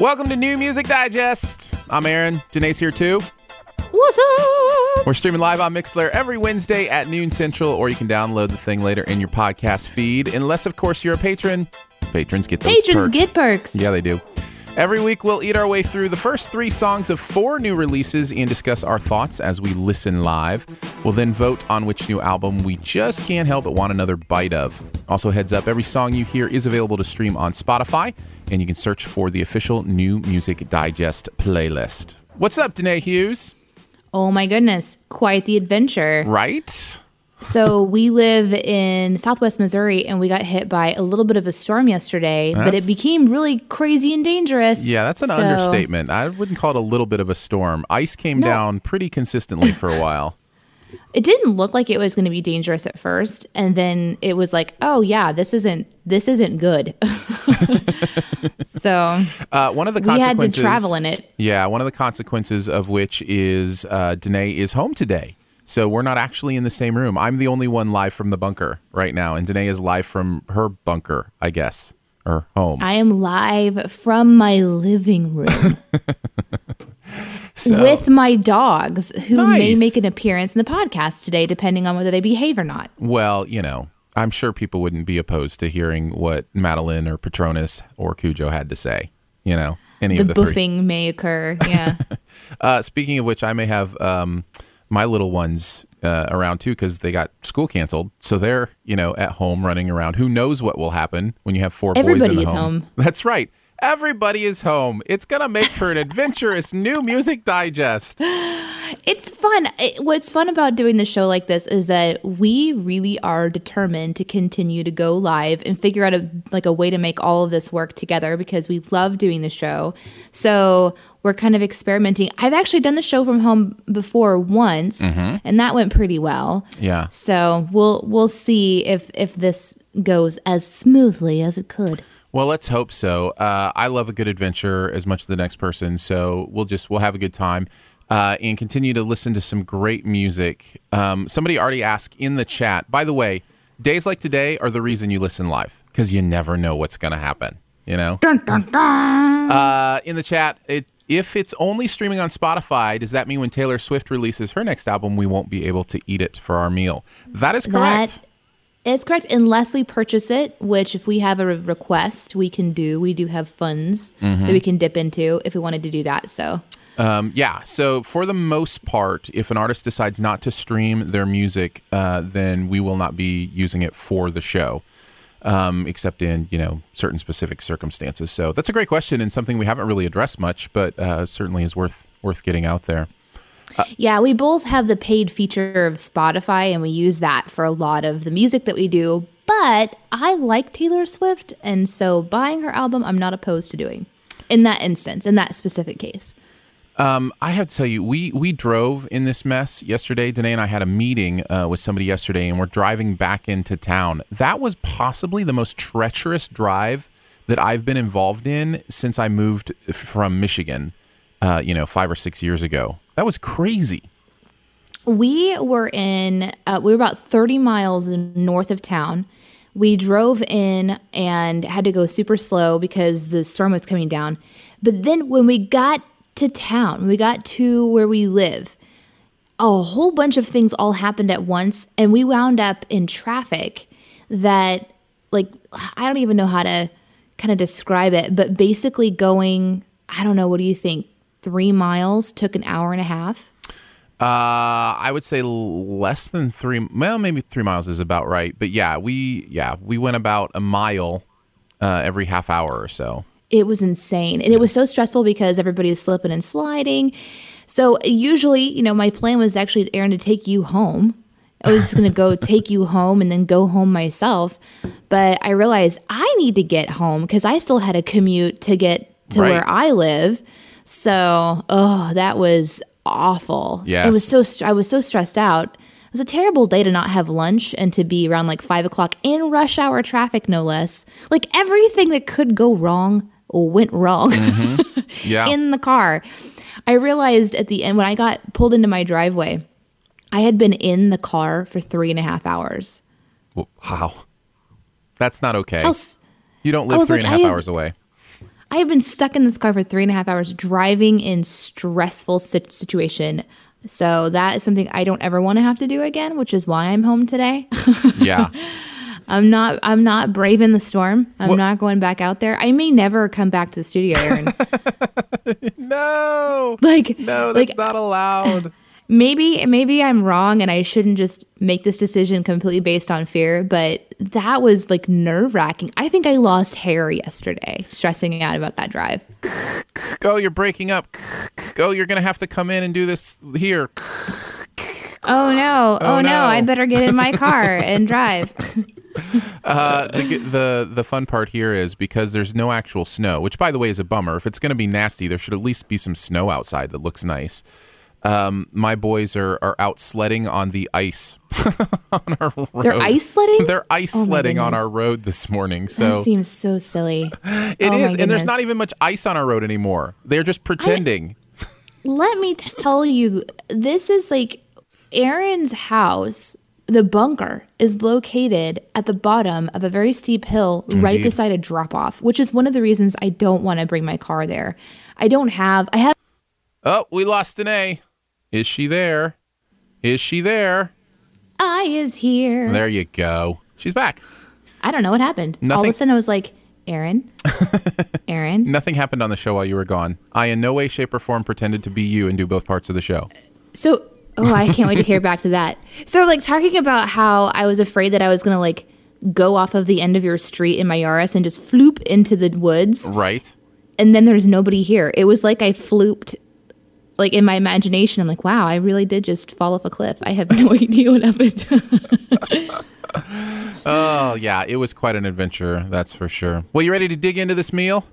Welcome to New Music Digest. I'm Aaron. Danae's here too. What's up? We're streaming live on Mixlr every Wednesday at noon central, or you can download the thing later in your podcast feed. Unless, of course, you're a patron. Patrons get those Patrons perks. get perks. Yeah, they do. Every week, we'll eat our way through the first three songs of four new releases and discuss our thoughts as we listen live. We'll then vote on which new album we just can't help but want another bite of. Also, heads up every song you hear is available to stream on Spotify, and you can search for the official New Music Digest playlist. What's up, Danae Hughes? Oh my goodness, quite the adventure. Right? so we live in Southwest Missouri, and we got hit by a little bit of a storm yesterday, but it became really crazy and dangerous. Yeah, that's an So- understatement. I wouldn't call it a little bit of a storm. Ice came No. down pretty consistently for a while. It didn't look like it was going to be dangerous at first, and then it was like, oh yeah, this isn't this isn't good. so Uh, one of the we had to consequences. travel in it. Yeah, one of the consequences of which is uh, Danae is home today. So we're not actually in the same room. I'm the only one live from the bunker right now, and Danae is live from her bunker, I guess, or home. I am live from my living room So, with my dogs, who may make an appearance in the podcast today, depending on whether they behave or not. well, you know, I'm sure people wouldn't be opposed to hearing what Madeline or Patronus or Cujo had to say. You know, any The of the three. buffing may occur. Yeah. Uh, speaking of which, I may have um, my little ones uh, around too because they got school canceled, so they're you know at home running around. Who knows what will happen when you have four boys in the home? home. That's right. Everybody is home. It's gonna make for an adventurous new music digest. It's fun. It, what's fun about doing the show like this is that we really are determined to continue to go live and figure out a like a way to make all of this work together because we love doing the show. So we're kind of experimenting. I've actually done the show from home before once, mm-hmm. and that went pretty well. Yeah. So we'll we'll see if if this goes as smoothly as it could. Well, let's hope so. Uh, I love a good adventure as much as the next person, so we'll just we'll have a good time uh, and continue to listen to some great music. Um, somebody already asked in the chat. By the way, days like today are the reason you listen live because you never know what's going to happen. You know. Uh, in the chat, it, if it's only streaming on Spotify, does that mean when Taylor Swift releases her next album, we won't be able to eat it for our meal? That is correct. That is correct, unless we purchase it, which if we have a re- request, we can do. We do have funds Mm-hmm. that we can dip into if we wanted to do that. So Um, yeah. So for the most part, if an artist decides not to stream their music, uh, then we will not be using it for the show, um, except in you know certain specific circumstances. So that's a great question and something we haven't really addressed much, but uh, certainly is worth worth getting out there. Yeah, we both have the paid feature of Spotify, and we use that for a lot of the music that we do. But I like Taylor Swift, and so buying her album, I'm not opposed to doing. In that instance, in that specific case. Um, I have to tell you, we we drove in this mess yesterday. Danae and I had a meeting uh, with somebody yesterday, and we're driving back into town. That was possibly the most treacherous drive that I've been involved in since I moved from Michigan. Uh, you know, five or six years ago. That was crazy. We were in, uh, we were about 30 miles north of town. We drove in and had to go super slow because the storm was coming down. But then when we got to town, we got to where we live, a whole bunch of things all happened at once. And we wound up in traffic that, like, I don't even know how to kind of describe it, but basically going, I don't know, what do you think? Three miles took an hour and a half. Uh, I would say less than three. Well, maybe three miles is about right. But yeah, we yeah we went about a mile uh, every half hour or so. it was insane and it was so stressful because everybody was slipping and sliding so usually you know my plan was actually aaron to take you home i was just going to go take you home and then go home myself but i realized i need to get home because i still had a commute to get to Right. where i live so oh that was awful Yeah, it was so str- i was so stressed out it was a terrible day to not have lunch and to be around like five o'clock in rush hour traffic, no less. Like everything that could go wrong went wrong mm-hmm. Yeah. in the car. I realized at the end when I got pulled into my driveway, I had been in the car for three and a half hours. wow. That's not okay. How s- You don't live was three and a half have- hours away. I have been stuck in this car for three and a half hours driving in stressful situation. So that is something I don't ever want to have to do again, which is why I'm home today. Yeah. I'm not I'm not braving the storm. I'm What- not going back out there. I may never come back to the studio, Aaron. no. like No, that's like not allowed. Maybe maybe I'm wrong and I shouldn't just make this decision completely based on fear, but that was like nerve wracking. I think I lost hair yesterday stressing out about that drive. Go, you're breaking up. Go, you're gonna have to come in and do this here. Oh no! Oh, Oh, no. no. I better get in my car and drive. Uh, the, the the fun part here is because there's no actual snow, which by the way is a bummer. If it's going to be nasty, there should at least be some snow outside that looks nice. Um, my boys are, are out sledding on the ice on our road. They're ice sledding? They're ice Oh, sledding on our road this morning. that So seems so silly. it oh, is, and there's not even much ice on our road anymore. They're just pretending. Let me tell you, this is like Aaron's house. The bunker is located at the bottom of a very steep hill right beside a drop off, which is one of the reasons I don't want to bring my car there. I don't have, I have Oh, we lost Danae. Is she there? Is she there? I is here. There you go. She's back. I don't know what happened. Nothing. All of a sudden I was like, Aaron, Aaron. Nothing happened on the show while you were gone. I, in no way, shape, or form, pretended to be you and do both parts of the show. So, oh, I can't wait to hear back to that. So, like talking about how I was afraid that I was gonna like go off of the end of your street in my Yaris and just floop into the woods, Right? and then there's nobody here. It was like I flooped, like in my imagination. I'm like, wow, I really did just fall off a cliff. I have no idea what happened. Oh, yeah. It was quite an adventure, that's for sure. Well, you ready to dig into this meal?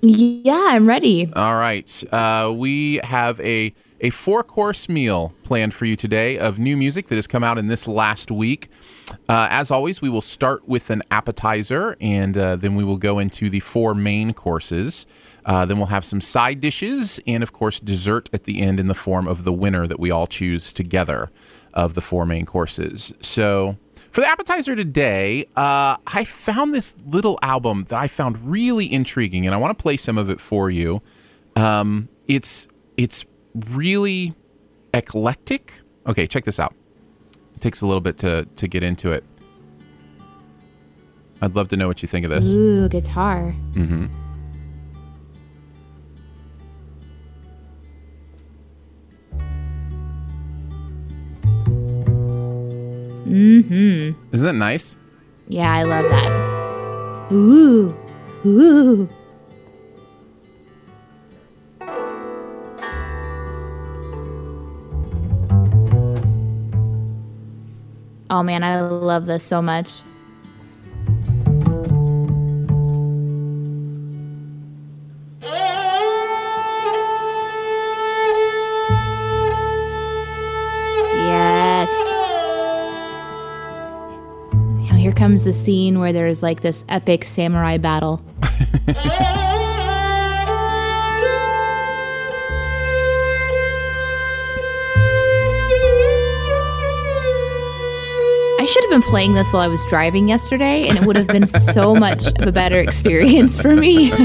yeah, I'm ready. All right. Uh, we have a, a four course meal planned for you today of new music that has come out in this last week. Uh, as always, we will start with an appetizer and uh, then we will go into the four main courses. Uh, then we'll have some side dishes and, of course, dessert at the end in the form of the winner that we all choose together of the four main courses. So, for the appetizer today, uh, I found this little album that I found really intriguing, and I want to play some of it for you. Um, it's it's really eclectic. Okay, check this out. It takes a little bit to to get into it. I'd love to know what you think of this. Ooh, guitar. Mm-hmm. Isn't that nice? Yeah, I love that. Ooh, ooh. Oh man, I love this so much. Comes the scene where there's like this epic samurai battle. I should have been playing this while I was driving yesterday, and it would have been so much of a better experience for me.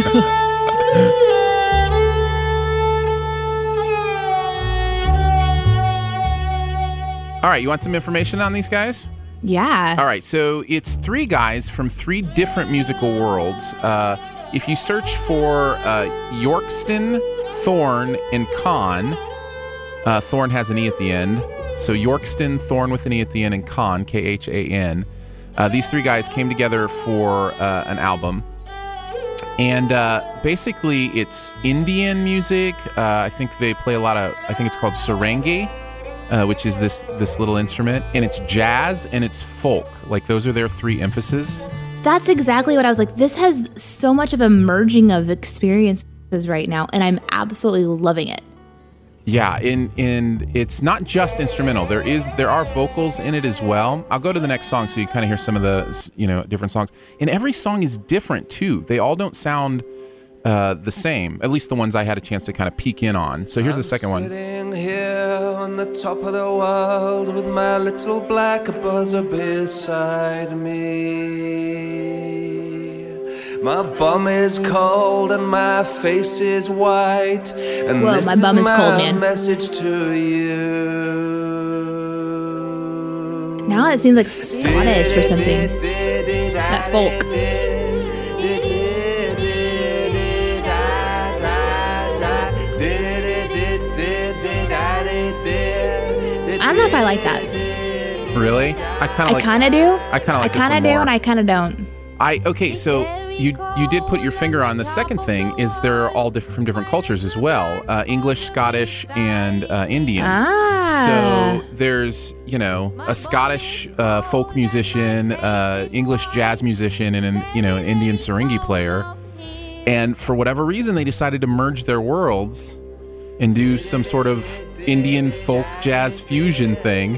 All right, you want some information on these guys? Yeah. All right, so it's three guys from three different musical worlds. Uh, if you search for uh, Yorkston, Thorne, and Khan, uh, Thorne has an E at the end. So Yorkston, Thorne with an E at the end, and Khan, K H A N. Uh, these three guys came together for uh, an album. And uh, basically, it's Indian music. I think they play a lot of, I think it's called sarangi, uh, which is this this little instrument, and it's jazz and it's folk. Like those are their three emphases. That's exactly what I was like. This has so much of a merging of experiences right now, and I'm absolutely loving it. Yeah, and and it's not just instrumental. There is there are vocals in it as well. I'll go to the next song so you kind of hear some of the you know different songs. And every song is different too. They all don't sound uh, the same. At least the ones I had a chance to kind of peek in on. So here's the second one. Sitting here on the top of the world with my little black buzzer beside me. My bum is cold and my face is white. And Whoa, this my bum is my cold, man. message to you. Now it seems like Scottish or something. That folk. I don't know if I like that. Really? I kind of Like, I kind of do. I kinda like I kind of do, more. and I kind of don't. I okay, so you you did put your finger on the second thing is they're all diff- from different cultures as well, uh, English, Scottish, and uh, Indian. Ah. So there's you know a Scottish uh, folk musician, uh, English jazz musician, and an you know an Indian sarangi player, and for whatever reason they decided to merge their worlds and do some sort of Indian folk jazz fusion thing,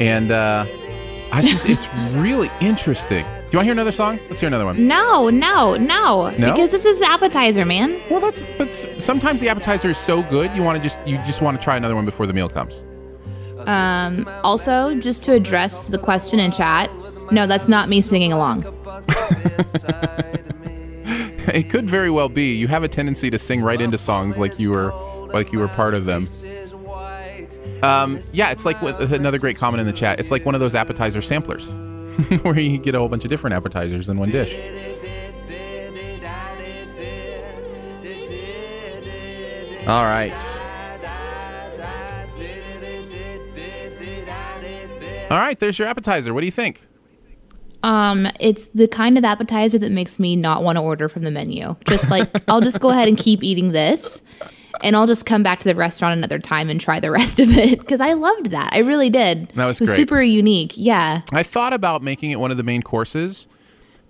and uh, I just it's really interesting. Do you want to hear another song? Let's hear another one. No, no, no, No? Because this is appetizer, man. Well, that's but sometimes the appetizer is so good you want to just you just want to try another one before the meal comes. Um, also, just to address the question in chat, no, that's not me singing along. It could very well be. You have a tendency to sing right into songs like you were like you were part of them. Um, yeah, it's like another great comment in the chat. It's like one of those appetizer samplers, where you get a whole bunch of different appetizers in one dish. All right. All right, there's your appetizer. What do you think? Um, it's the kind of appetizer that makes me not want to order from the menu. Just like I'll just go ahead and keep eating this, and I'll just come back to the restaurant another time and try the rest of it because I loved that. I really did. That was it was great. super unique. Yeah. I thought about making it one of the main courses,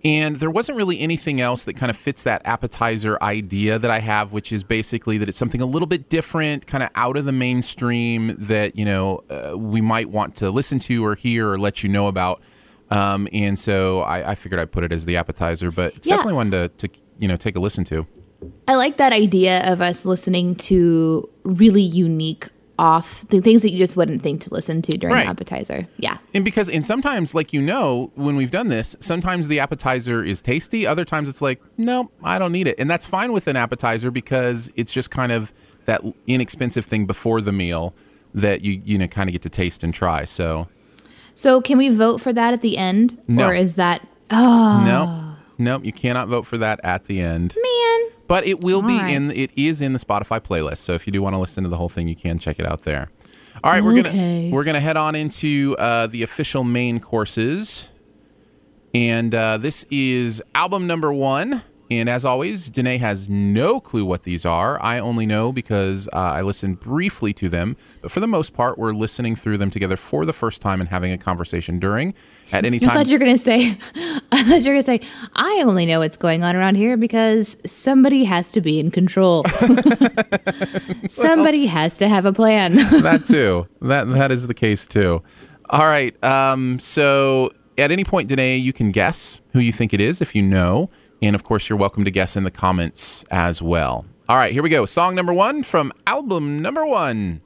and there wasn't really anything else that kind of fits that appetizer idea that I have, which is basically that it's something a little bit different, kind of out of the mainstream that you know uh, we might want to listen to or hear or let you know about. Um, and so I, I figured I'd put it as the appetizer, but it's Yeah. definitely one to, to you know take a listen to. I like that idea of us listening to really unique off the things that you just wouldn't think to listen to during Right. the appetizer. Yeah. And because, and sometimes, like you know, when we've done this, sometimes the appetizer is tasty. Other times it's like, no, I don't need it. And that's fine with an appetizer because it's just kind of that inexpensive thing before the meal that you, you know, kind of get to taste and try. So, So can we vote for that at the end? No. Or is that oh no, no, you cannot vote for that at the end. man. But it will be All right. in, it is in the Spotify playlist. So if you do want to listen to the whole thing, you can check it out there. All right, we're Okay. gonna we're gonna head on into uh, the official main courses, and uh, this is album number one. And as always, Danae has no clue what these are. I only know because uh, I listened briefly to them. But for the most part, we're listening through them together for the first time and having a conversation during. At any I time, thought you were gonna say I thought you were gonna say, I only know what's going on around here because somebody has to be in control. somebody has to have a plan. that too. That that is the case too. All right. Um, so at any point, Danae, you can guess who you think it is if you know, and of course, you're welcome to guess in the comments as well. All right, here we go. Song number one from album number one.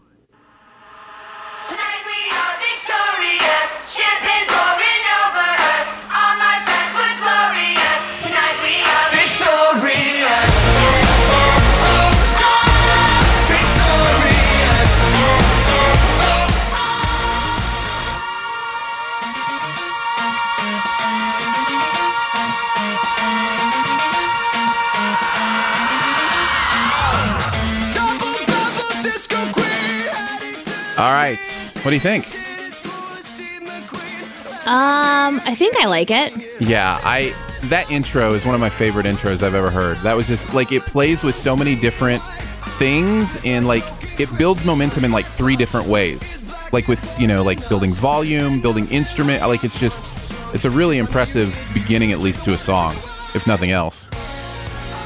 All right. What do you think? um, I think I like it. Yeah, I that intro is one of my favorite intros I've ever heard. That was just like it plays with so many different things and like it builds momentum in like three different ways. Like with, you know, like building volume, building instrument, like it's just it's a really impressive beginning at least to a song, if nothing else.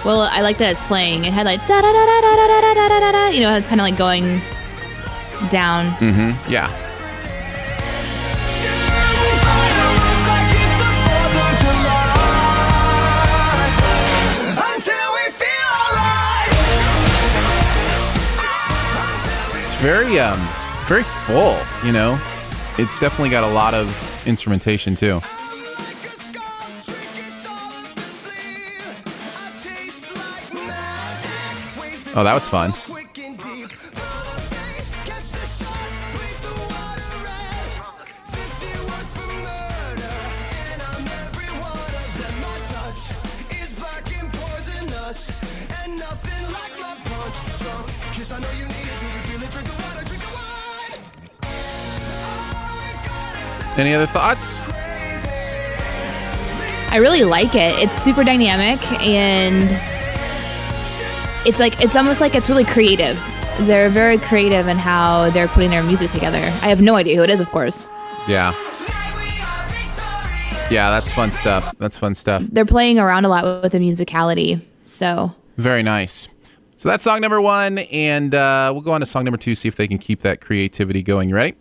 Well, I like that it's playing. It had like da da da da da da da da da da da. You know, it's kind of like going down. Mm-hmm. Yeah. It's very um very full, you know. It's definitely got a lot of instrumentation too. Oh, that was fun. Any other thoughts? I really like it. It's super dynamic and it's like it's almost like it's really creative. They're very creative in how they're putting their music together. I have no idea who it is, of course. Yeah. Yeah, that's fun stuff. That's fun stuff. They're playing around a lot with the musicality. So Very nice. So that's song number one, and uh, we'll go on to song number two, see if they can keep that creativity going. You ready?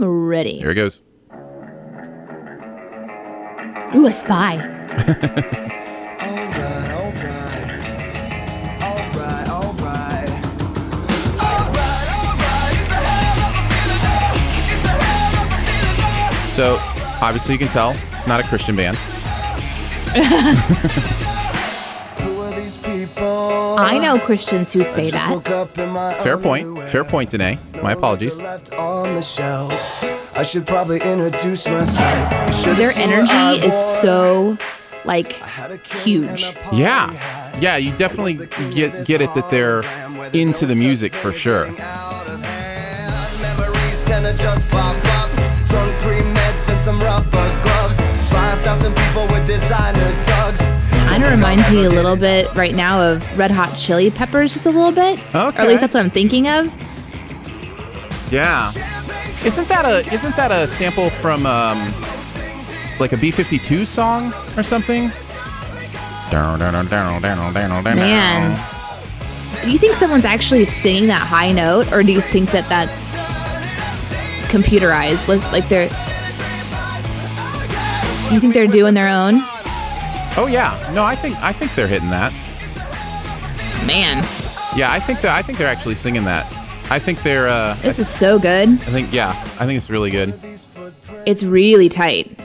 I'm ready. Here it goes. Ooh, a spy. Alright, alright. Alright, alright. Alright, alright. It's a hell of a feeling though. It's a hell of a feeling though. So obviously you can tell, not a Christian band. I know Christians who say that. woke up in my Fair point. Fair point, Danae. My apologies. liquor Left on the shelf. I should probably introduce myself. Their energy is so like Had a kid huge. and a party Yeah. Yeah, you definitely Was the king of get get it that they're hologram where there's into the music for sure. as getting out of hand. Memories tend to just pop up. Drunk pre-meds and some rubber gloves. 5,000 people with designer drugs. Kind of reminds me a little bit right now of Red Hot Chili Peppers, just a little bit. Or Okay. at least that's what I'm thinking of. Yeah. Isn't that a isn't that a sample from um like a B52 song or something? Man. Do you think someone's actually singing that high note, or do you think that that's computerized? Like- Like they're. Do you think they're doing their own? Oh yeah. No, I think I think they're hitting that. Man, Yeah, I think that I think they're actually singing that. I think they're uh this is so good. I think yeah, I think it's really good. It's really tight.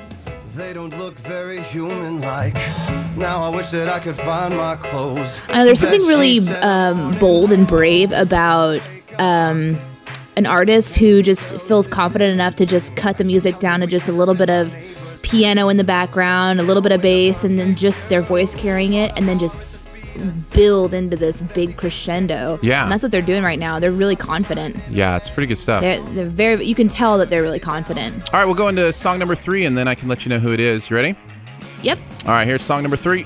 They don't look very human-like. Now I wish that I could find my clothes. I know there's something really um, bold and brave about um, an artist who just feels confident enough to just cut the music down to just a little bit of piano in the background, a little bit of bass, and then just their voice carrying it, and then just build into this big crescendo. Yeah. and that's what they're doing right now. They're really confident. Yeah, it's pretty good stuff. They're, they're very. You can tell that they're really confident. All right, we'll go into song number three, and then I can let you know who it is. You ready? Yep. All right, here's song number three.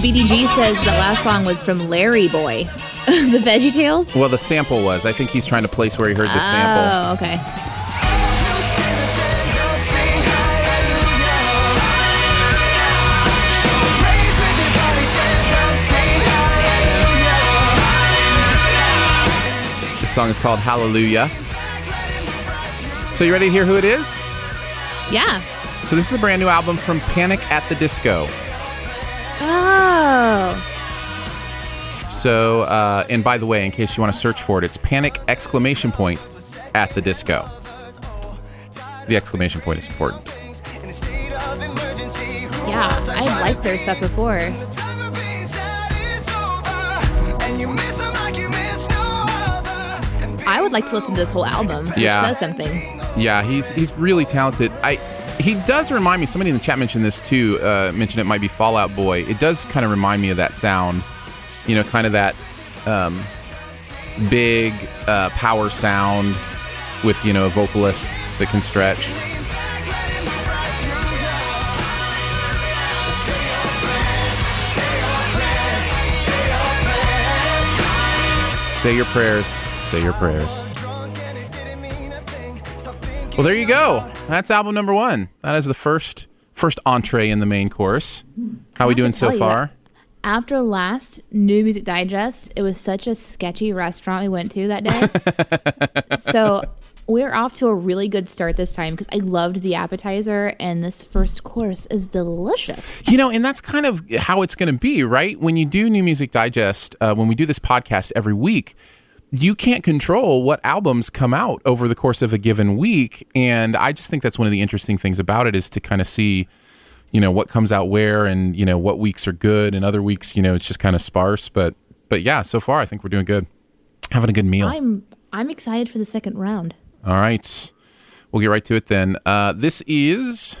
The BDG says the last song was from Larry Boy, the VeggieTales. Well, the sample was. I think he's trying to place where he heard the sample. Oh, okay. The song is called Hallelujah. So you ready to hear who it is? Yeah. So this is a brand new album from Panic at the Disco. Oh. So, uh, and by the way, in case you want to search for it, it's Panic exclamation point at the disco. The exclamation point is important. Yeah, I liked their stuff before. I would like to listen to this whole album. Which Yeah. says something. Yeah, he's he's really talented. I he does remind me. Somebody in the chat mentioned this too. Uh, mentioned it might be Fall Out Boy. It does kind of remind me of that sound. You know, kind of that um, big uh, power sound with you know a vocalist that can stretch. Say your prayers. Say your prayers. Well, there you go. That's album number one. That is the first first entree in the main course. How are we doing so far? After last New Music Digest, it was such a sketchy restaurant we went to that day. so we're off to a really good start this time because I loved the appetizer and this first course is delicious. You know, and that's kind of how it's going to be, right? When you do New Music Digest, uh, when we do this podcast every week, you can't control what albums come out over the course of a given week. And i just think that's one of the interesting things about it is to kind of see you know what comes out where and you know what weeks are good and other weeks you know it's just kind of sparse. But but yeah so far i think we're doing good. Having a good meal. I'm I'm excited for the second round. all right. We'll get right to it then. Uh, this is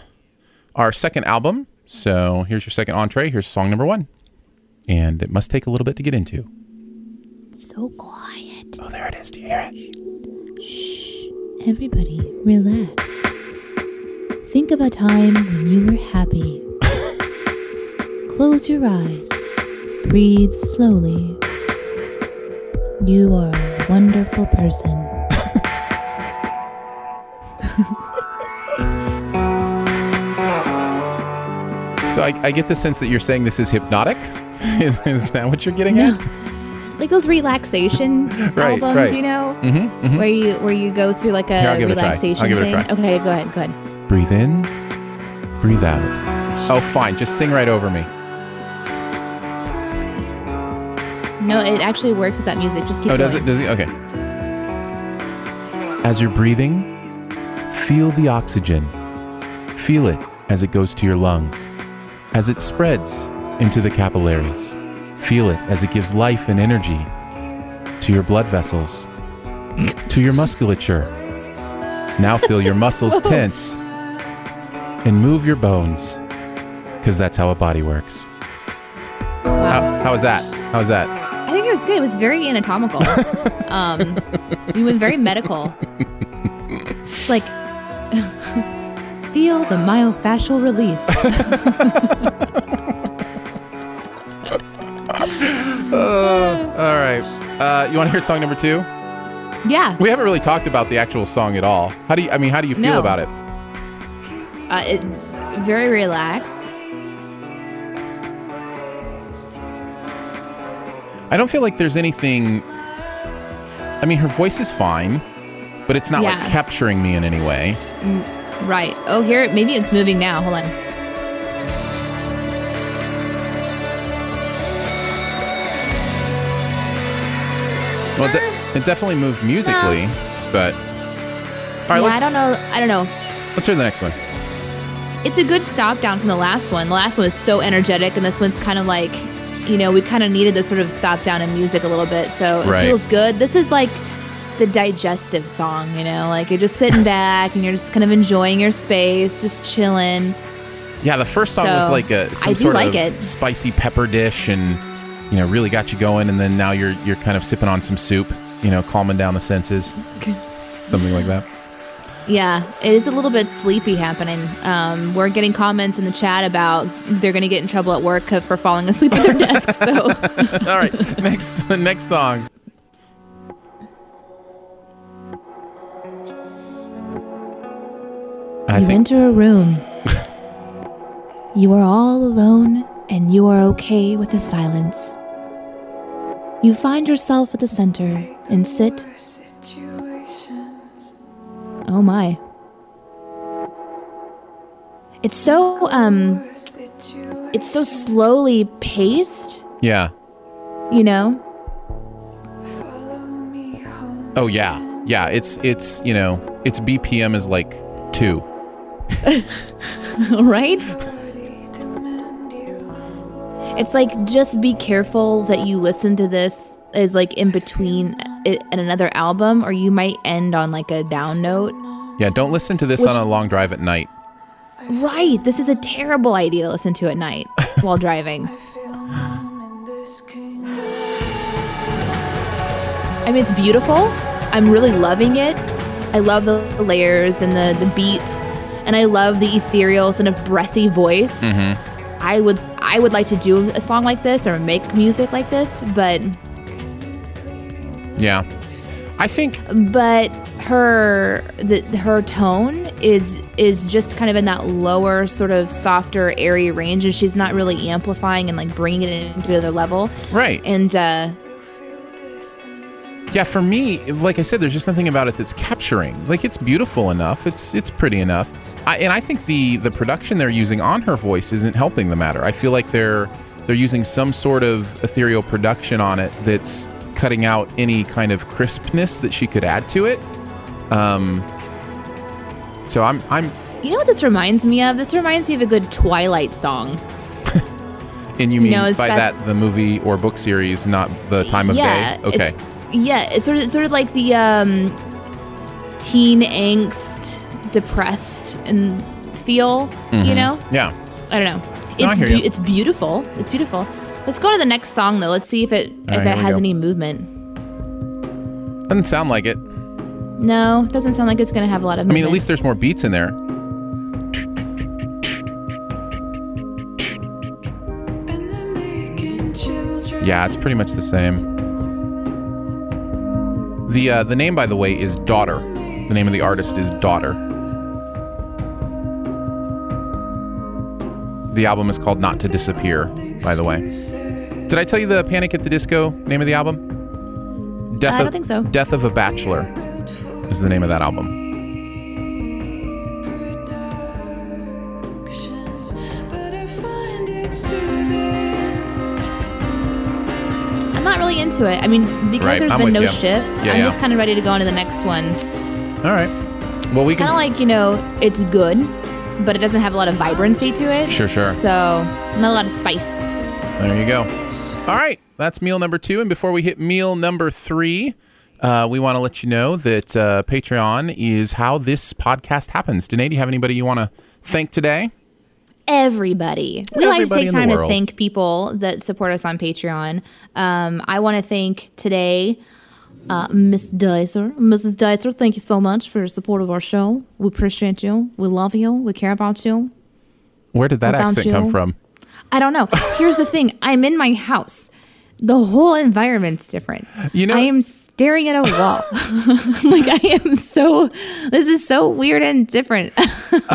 our second album. So here's your second entree. Here's song number one. And it must take a little bit to get into. So quiet. Oh there it is do you hear it Shh. Everybody, relax. Think of a time when you were happy. Close your eyes. Breathe slowly. You are a wonderful person. So I, I get the sense that you're saying this is hypnotic. Is, is that what you're getting No. at? Like those relaxation Right, albums, right. you know, Mm-hmm, where you where you go through like a Here, I'll give it a try. I'll relaxation give it a thing. try. Okay, go ahead, go ahead. Breathe in, breathe out. Oh, fine. Just sing right over me. No, it actually works with that music. Just keep Oh, going. does it? Does it? Okay. As you're breathing, feel the oxygen. Feel it as it goes to your lungs, as it spreads into the capillaries. Feel it as it gives life and energy to your blood vessels, to your musculature. Now feel your muscles tense and move your bones, because that's how a body works. How, how was that? How was that? I think it was good. It was very anatomical. um, you went very medical. It's like feel the myofascial release. All right. Uh, you want to hear song number two? yeah, We haven't really talked about the actual song at all. How do you? I mean, how do you feel No. about it? uh, it's very relaxed. I don't feel like there's anything. I mean, her voice is fine, but it's not Yeah. like capturing me in any way. Right. Oh, here maybe it's moving now. Hold on. Well, it, de- it definitely moved musically, but all right. yeah, I don't know. I don't know. let's hear the next one. It's a good stop down from the last one. The last one was so energetic, and this one's kind of like, you know, we kind of needed this sort of stop down in music a little bit. So it Right. feels good. This is like the digestive song, you know, like you're just sitting back and you're just kind of enjoying your space, just chilling. Yeah, the first song was like a some sort like of it. spicy pepper dish, and you know, really got you going. And then now you're you're kind of sipping on some soup, you know, calming down the senses, something like that. Yeah, it is a little bit sleepy happening. Um, we're getting comments in the chat about they're going to get in trouble at work for falling asleep at their desk. So All right, next next song. I you think enter a room. you are all alone and you are okay with the silence. You find yourself at the center and sit. Oh my. It's so um it's so slowly paced, yeah. you know? Oh yeah, yeah. It's it's you know its BPM is like two. right? It's like just be careful that you listen to this is like in between it and another album, or you might end on like a down note. Yeah, don't listen to this Which- on a long drive at night. Right. This is a terrible idea to listen to at night while driving. I mean, it's beautiful. I'm really loving it. I love the layers and the, the beat, and I love the ethereal kind of breathy voice. Mm-hmm. I would I would like to do a song like this or make music like this, but Yeah, I think but her the her tone is is just kind of in that lower sort of softer airy range and she's not really amplifying and like bringing it into another level right. and uh Yeah, for me, like I said, there's just nothing about it that's capturing. Like it's beautiful enough, it's it's pretty enough, I, and I think the the production they're using on her voice isn't helping the matter. I feel like they're they're using some sort of ethereal production on it that's cutting out any kind of crispness that she could add to it. Um, so I'm I'm You know what this reminds me of? This reminds me of a good Twilight song. and you mean No, by got- that the movie or book series, not the time of yeah, day. Okay. It's, yeah, it's sort of it's sort of like the um, teen angst, depressed and feel. You know, Yeah. I don't know. No, I It's hear beau- you. it's beautiful. It's beautiful. Let's go to the next song though. Let's see if it All if right, it has any movement. Doesn't sound like it. No, doesn't sound like it's gonna have a lot of I mean, at least there's more beats in there. Yeah, it's pretty much the same. The uh, the name, by the way, is Daughter. The name of the artist is Daughter. The album is called Not to Disappear, by the way. Did I tell you the Panic at the Disco name of the album? Death I don't think so. Death of a Bachelor is the name of that album. Into it. I mean, because Right, there's I'm been no you. shifts, Yeah, I'm yeah. just kind of ready to go on to the next one. All right. Well, we. Kind of like you know, it's good, but it doesn't have a lot of vibrancy to it. Sure, sure. So not a lot of spice. There you go. All right, that's meal number two. And before we hit meal number three, uh, we want to let you know that uh, Patreon is how this podcast happens. Danae, do you have anybody you want to thank today? Everybody. We like to take time to thank people that support us on Patreon. Um, I want to thank today uh, Miss Dicer. Mrs. Dicer, thank you so much for your support of our show. We appreciate you. We love you. We care about you. Where did that accent come from? I don't know. Here's the thing I'm in my house, the whole environment's different. You know- I am staring at a wall. like, I am so, this is so weird and different.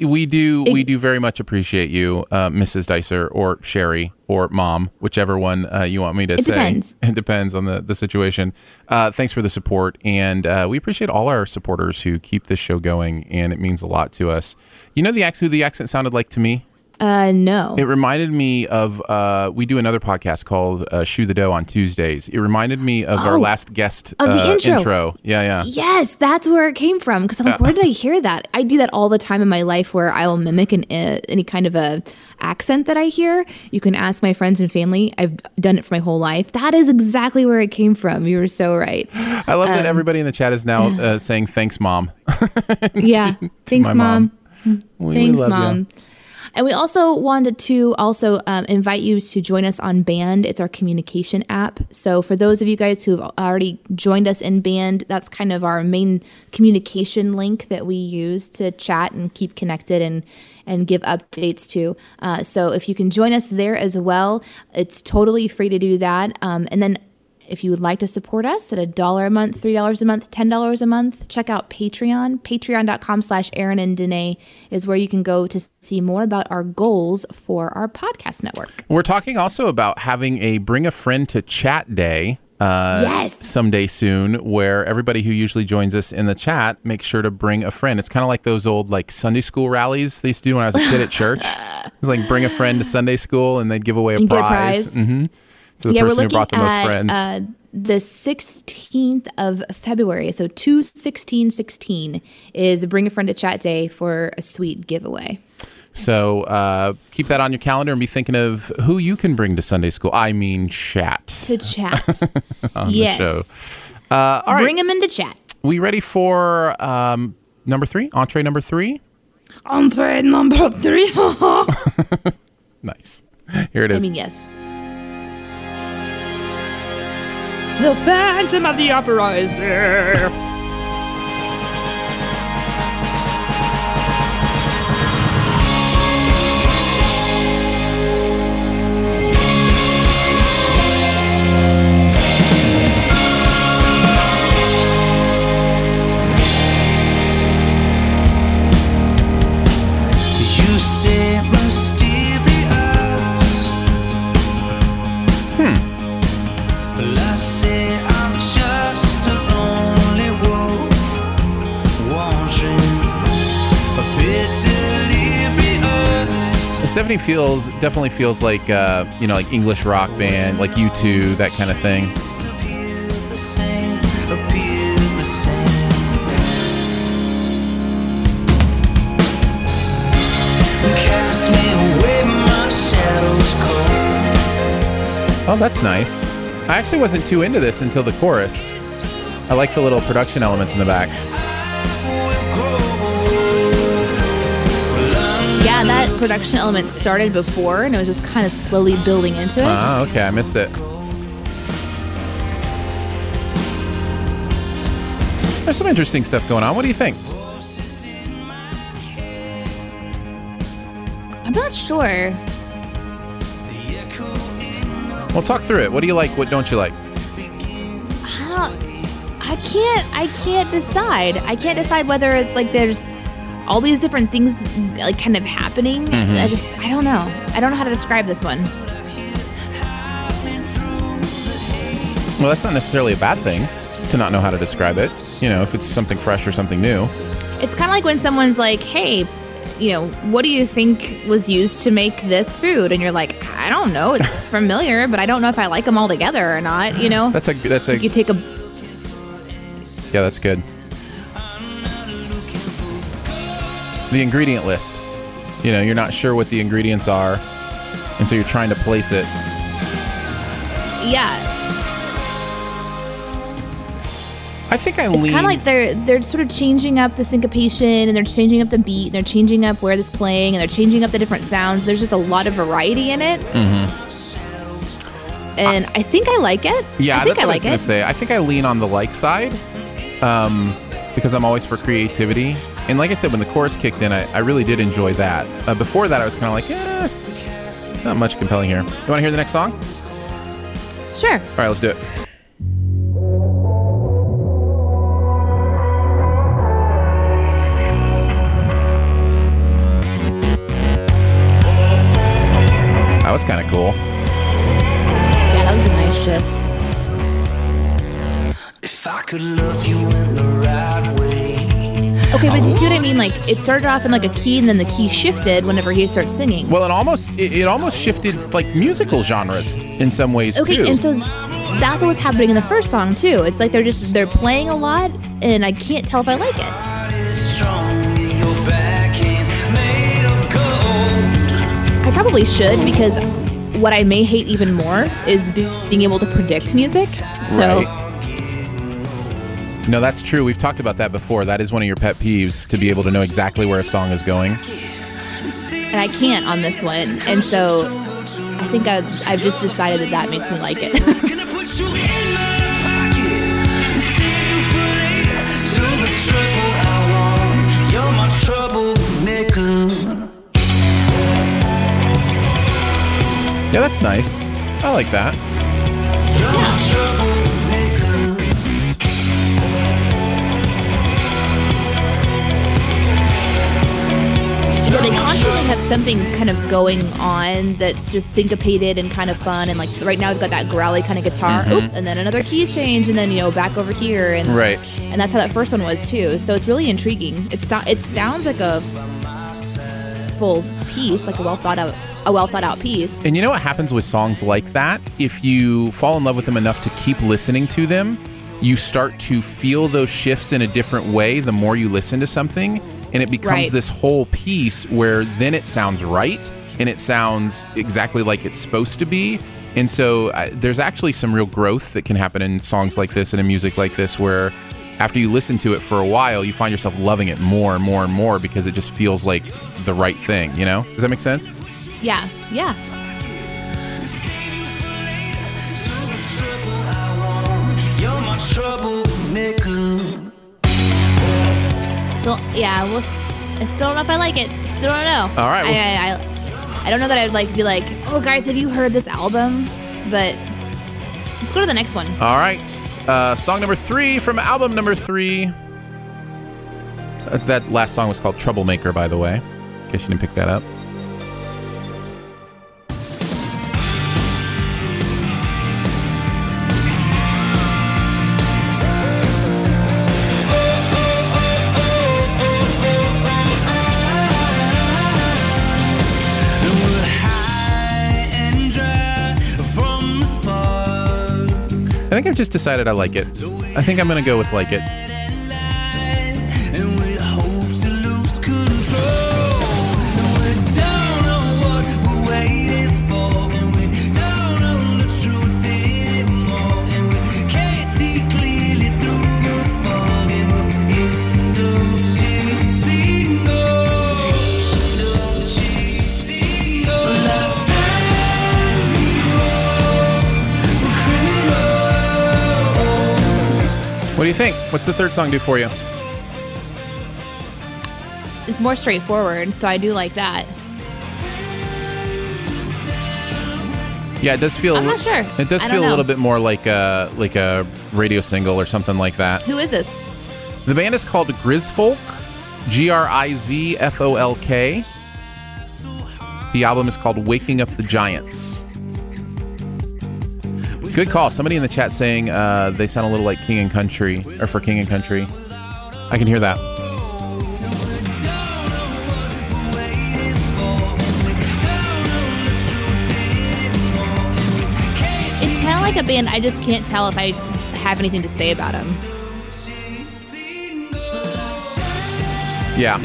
We do we do very much appreciate you, uh, Mrs. Dicer or Sherry or Mom, whichever one uh, you want me to It say. depends. It depends on the the situation. Uh, thanks for the support, and uh, we appreciate all our supporters who keep this show going, and it means a lot to us. You know the accent, who the accent sounded like to me? Uh, no. It reminded me of uh, we do another podcast called uh, "Shoe the Dough" on Tuesdays. It reminded me of our Oh, last guest of the uh, intro. Yeah, yeah. Yes, that's where it came from. Because I'm like, where did I hear that? I do that all the time in my life, where I will mimic an uh, any kind of a accent that I hear. You can ask my friends and family. I've done it for my whole life. That is exactly where it came from. You were so right. I love that everybody in the chat is now uh, saying "Thanks, Mom." yeah. Thanks, mom. mom. We- we Thanks, love ya. mom. And we also wanted to also um, invite you to join us on Band. It's our communication app. So for those of you guys who've already joined us in Band, that's kind of our main communication link that we use to chat and keep connected and and give updates to. Uh, so if you can join us there as well, it's totally free to do that. Um, and then if you would like to support us at a dollar a month, three dollars a month, ten dollars a month, check out Patreon. Patreon.com slash Aaron and Danae is where you can go to see more about our goals for our podcast network. We're talking also about having a bring a friend to chat day. Uh, Yes. Someday soon, where everybody who usually joins us in the chat makes sure to bring a friend. It's kind of like those old like Sunday school rallies they used to do when I was a kid at church. It's like bring a friend to Sunday school and they'd give away a And get a prize. prize. To the yeah, we're person who looking brought the most at friends. uh, the 16th of February. So 2 16 16 is Bring a Friend to Chat Day for a sweet giveaway. so uh, keep that on your calendar and be thinking of who you can bring to Sunday school. I mean, chat. To chat. on yes. the show. Uh, all right. Bring them into chat. we ready for um, number three? Entree number three? Entree number three. Nice. Here it is. I mean, yes. The Phantom of the Opera is there. 70 feels definitely feels like uh, you know like English rock band, like U2, that kind of thing. Oh, that's nice. I actually wasn't too into this until the chorus. I like the little production elements in the back. That production element started before, and it was just kind of slowly building into it. Ah, okay, I missed it. There's some interesting stuff going on. What do you think? I'm not sure. We'll talk through it. What do you like? What don't you like? I don't- I can't. I can't decide. I can't decide whether it's like there's all these different things like kind of happening. Mm-hmm. I just I don't know. I don't know how to describe this one. Well, that's not necessarily a bad thing to not know how to describe it. You know, if it's something fresh or something new. It's kind of like when someone's like, "Hey, you know, what do you think was used to make this food?" And you're like, "I don't know. It's familiar, but I don't know if I like them all together or not." You know, That's a that's a you take a yeah, that's good. The ingredient list. You know, you're not sure what the ingredients are, and so you're trying to place it. yeah. I think I lean It's lean. kind of like they're they're sort of changing up the syncopation and they're changing up the beat and they're changing up where it's playing and they're changing up the different sounds. There's just a lot of variety in it. Mm-hmm. And I think I like it. Yeah, I think that's I what like I was it. gonna say. I think I lean on the like side, um, because I'm always for creativity. And like I said, when the chorus kicked in, I, I really did enjoy that. Uh, before that, I was kind of like, eh, not much compelling here. You want to hear the next song? Sure. All right, let's do it. That was kind of cool. Yeah, that was a nice shift. If I could love you in the right way. Okay, but do you see what I mean? Like it started off in like a key and then the key shifted whenever he starts singing. Well, it almost it, it almost shifted like musical genres in some ways Okay, too. and so that's what was happening in the first song too. It's like they're just they're playing a lot and I can't tell if I like it. Strong in your backhands, made of gold. I probably should because what I may hate even more is being able to predict music. So Right. No, that's true. We've talked about that before. That is one of your pet peeves to be able to know exactly where a song is going. and I can't on this one. And so I think I've, I've just decided that that makes me like it. Gonna put you in my pocket and save you for later. So the trouble I want, you're my troublemaker. Yeah, that's nice. I like that. They constantly have something kind of going on that's just syncopated and kind of fun. And like right now we've got that growly kind of guitar, mm-hmm. Oop, and then another key change, and then you know back over here, and Right. and that's how that first one was too. So it's really intriguing. It so- it sounds like a full piece, like a well thought out a well thought out piece. And you know what happens with songs like that? If you fall in love with them enough to keep listening to them, you start to feel those shifts in a different way the more you listen to something. And it becomes Right. this whole piece where then it sounds right and it sounds exactly like it's supposed to be. And so uh, there's actually some real growth that can happen in songs like this and in music like this where after you listen to it for a while, you find yourself loving it more and more and more because it just feels like the right thing, you know? Does that make sense? Yeah, yeah. You're my troublemaker. Still, yeah. Well, I still don't know if I like it. Still don't know. All right, well- I, I, I, I don't know that I'd like to be like, oh, guys, have you heard this album? But let's go to the next one. All right. Uh, song number three from album number three. Uh, that last song was called Troublemaker, by the way. In case you didn't pick that up. Think I've just decided I like it. I think I'm gonna go with like it. You think? What's the third song do for you? It's more straightforward, so I do like that. Yeah, it does feel. I'm not sure. It does feel a little bit more like a like a radio single or something like that. Who is this? The band is called Grizfolk, G R I Z F O L K. The album is called Waking Up the Giants. Good call. Somebody in the chat saying uh, they sound a little like King and Country, or for King and Country. I can hear that. It's kind of like a band. I just can't tell if I have anything to say about them. Yeah.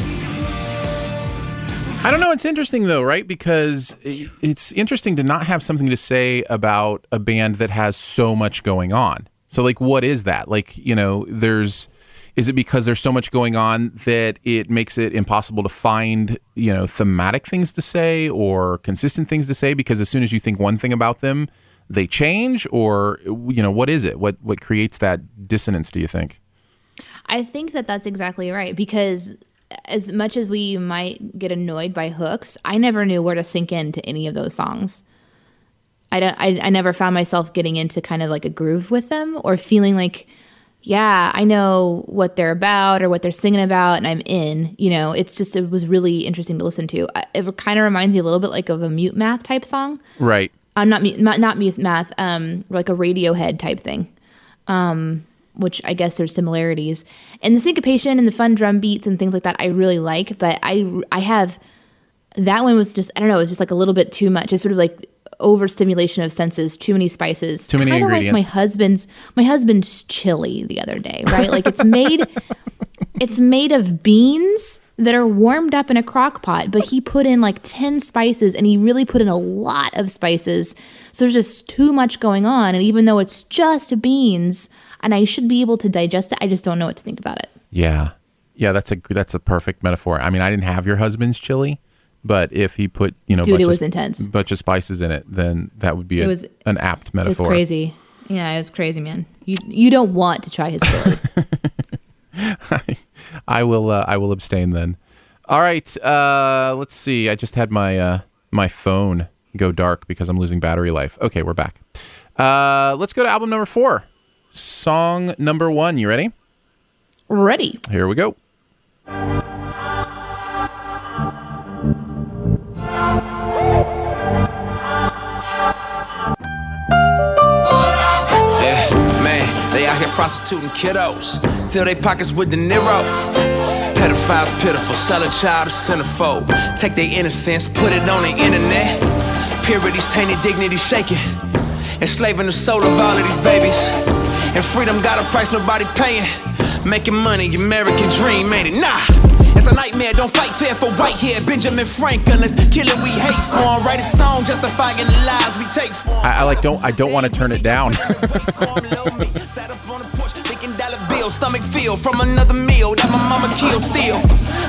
I don't know. It's interesting though, right? Because it's interesting to not have something to say about a band that has so much going on. So, like, what is that? Like, you know, there's. Is it because there's so much going on that it makes it impossible to find, you know, thematic things to say or consistent things to say? Because as soon as you think one thing about them, they change, or you know, what is it? What what creates that dissonance? Do you think? I think that that's exactly right because as much as we might get annoyed by hooks, I never knew where to sink into any of those songs. I, don't, I, I never found myself getting into kind of like a groove with them or feeling like, yeah, I know what they're about or what they're singing about and I'm in. You know, it's just, it was really interesting to listen to. It kind of reminds me a little bit like of a mute math type song. Right. I'm not mute, not, not mute math, um, like a Radiohead type thing. Um, which I guess there's similarities. And the syncopation and the fun drum beats and things like that I really like, but I I have that one was just I don't know, it was just like a little bit too much. It's sort of like overstimulation of senses, too many spices. Too many Kinda ingredients. Like my husband's my husband's chili the other day, right? Like it's made it's made of beans that are warmed up in a crock pot, but he put in like 10 spices and he really put in a lot of spices. So there's just too much going on. And even though it's just beans and I should be able to digest it, I just don't know what to think about it. Yeah, yeah, that's a that's a perfect metaphor. I mean, I didn't have your husband's chili, but if he put you know, Dude, bunch it of- was intense. bunch of spices in it, then that would be a, was- an apt metaphor. It was crazy. Yeah, it was crazy, man. You you don't want to try his chili. I will uh, I will abstain then. All right, uh, let's see. I just had my uh, my phone go dark because I'm losing battery life. Okay, we're back. Uh, let's go to album number four, song number one. You ready? Ready. Here we go. Yeah, man, they out here prostituting kiddos. Fill their pockets with De Niro. Pedophiles pitiful, sell a child to centerfold. Take their innocence, put it on the internet. Purity's tainted, dignity shaken. Enslaving the soul of all of these babies. And freedom got a price nobody paying. Making money, American dream, ain't it? Nah. It's a nightmare, don't fight fair for white hair. Benjamin Franklin, let's kill it, we hate for him. Write a song justifying the lies we take for him. I, I like don't I don't want to turn it down. Sat up on the porch, thinking dollar bills, stomach feel from another meal that my mama killed still.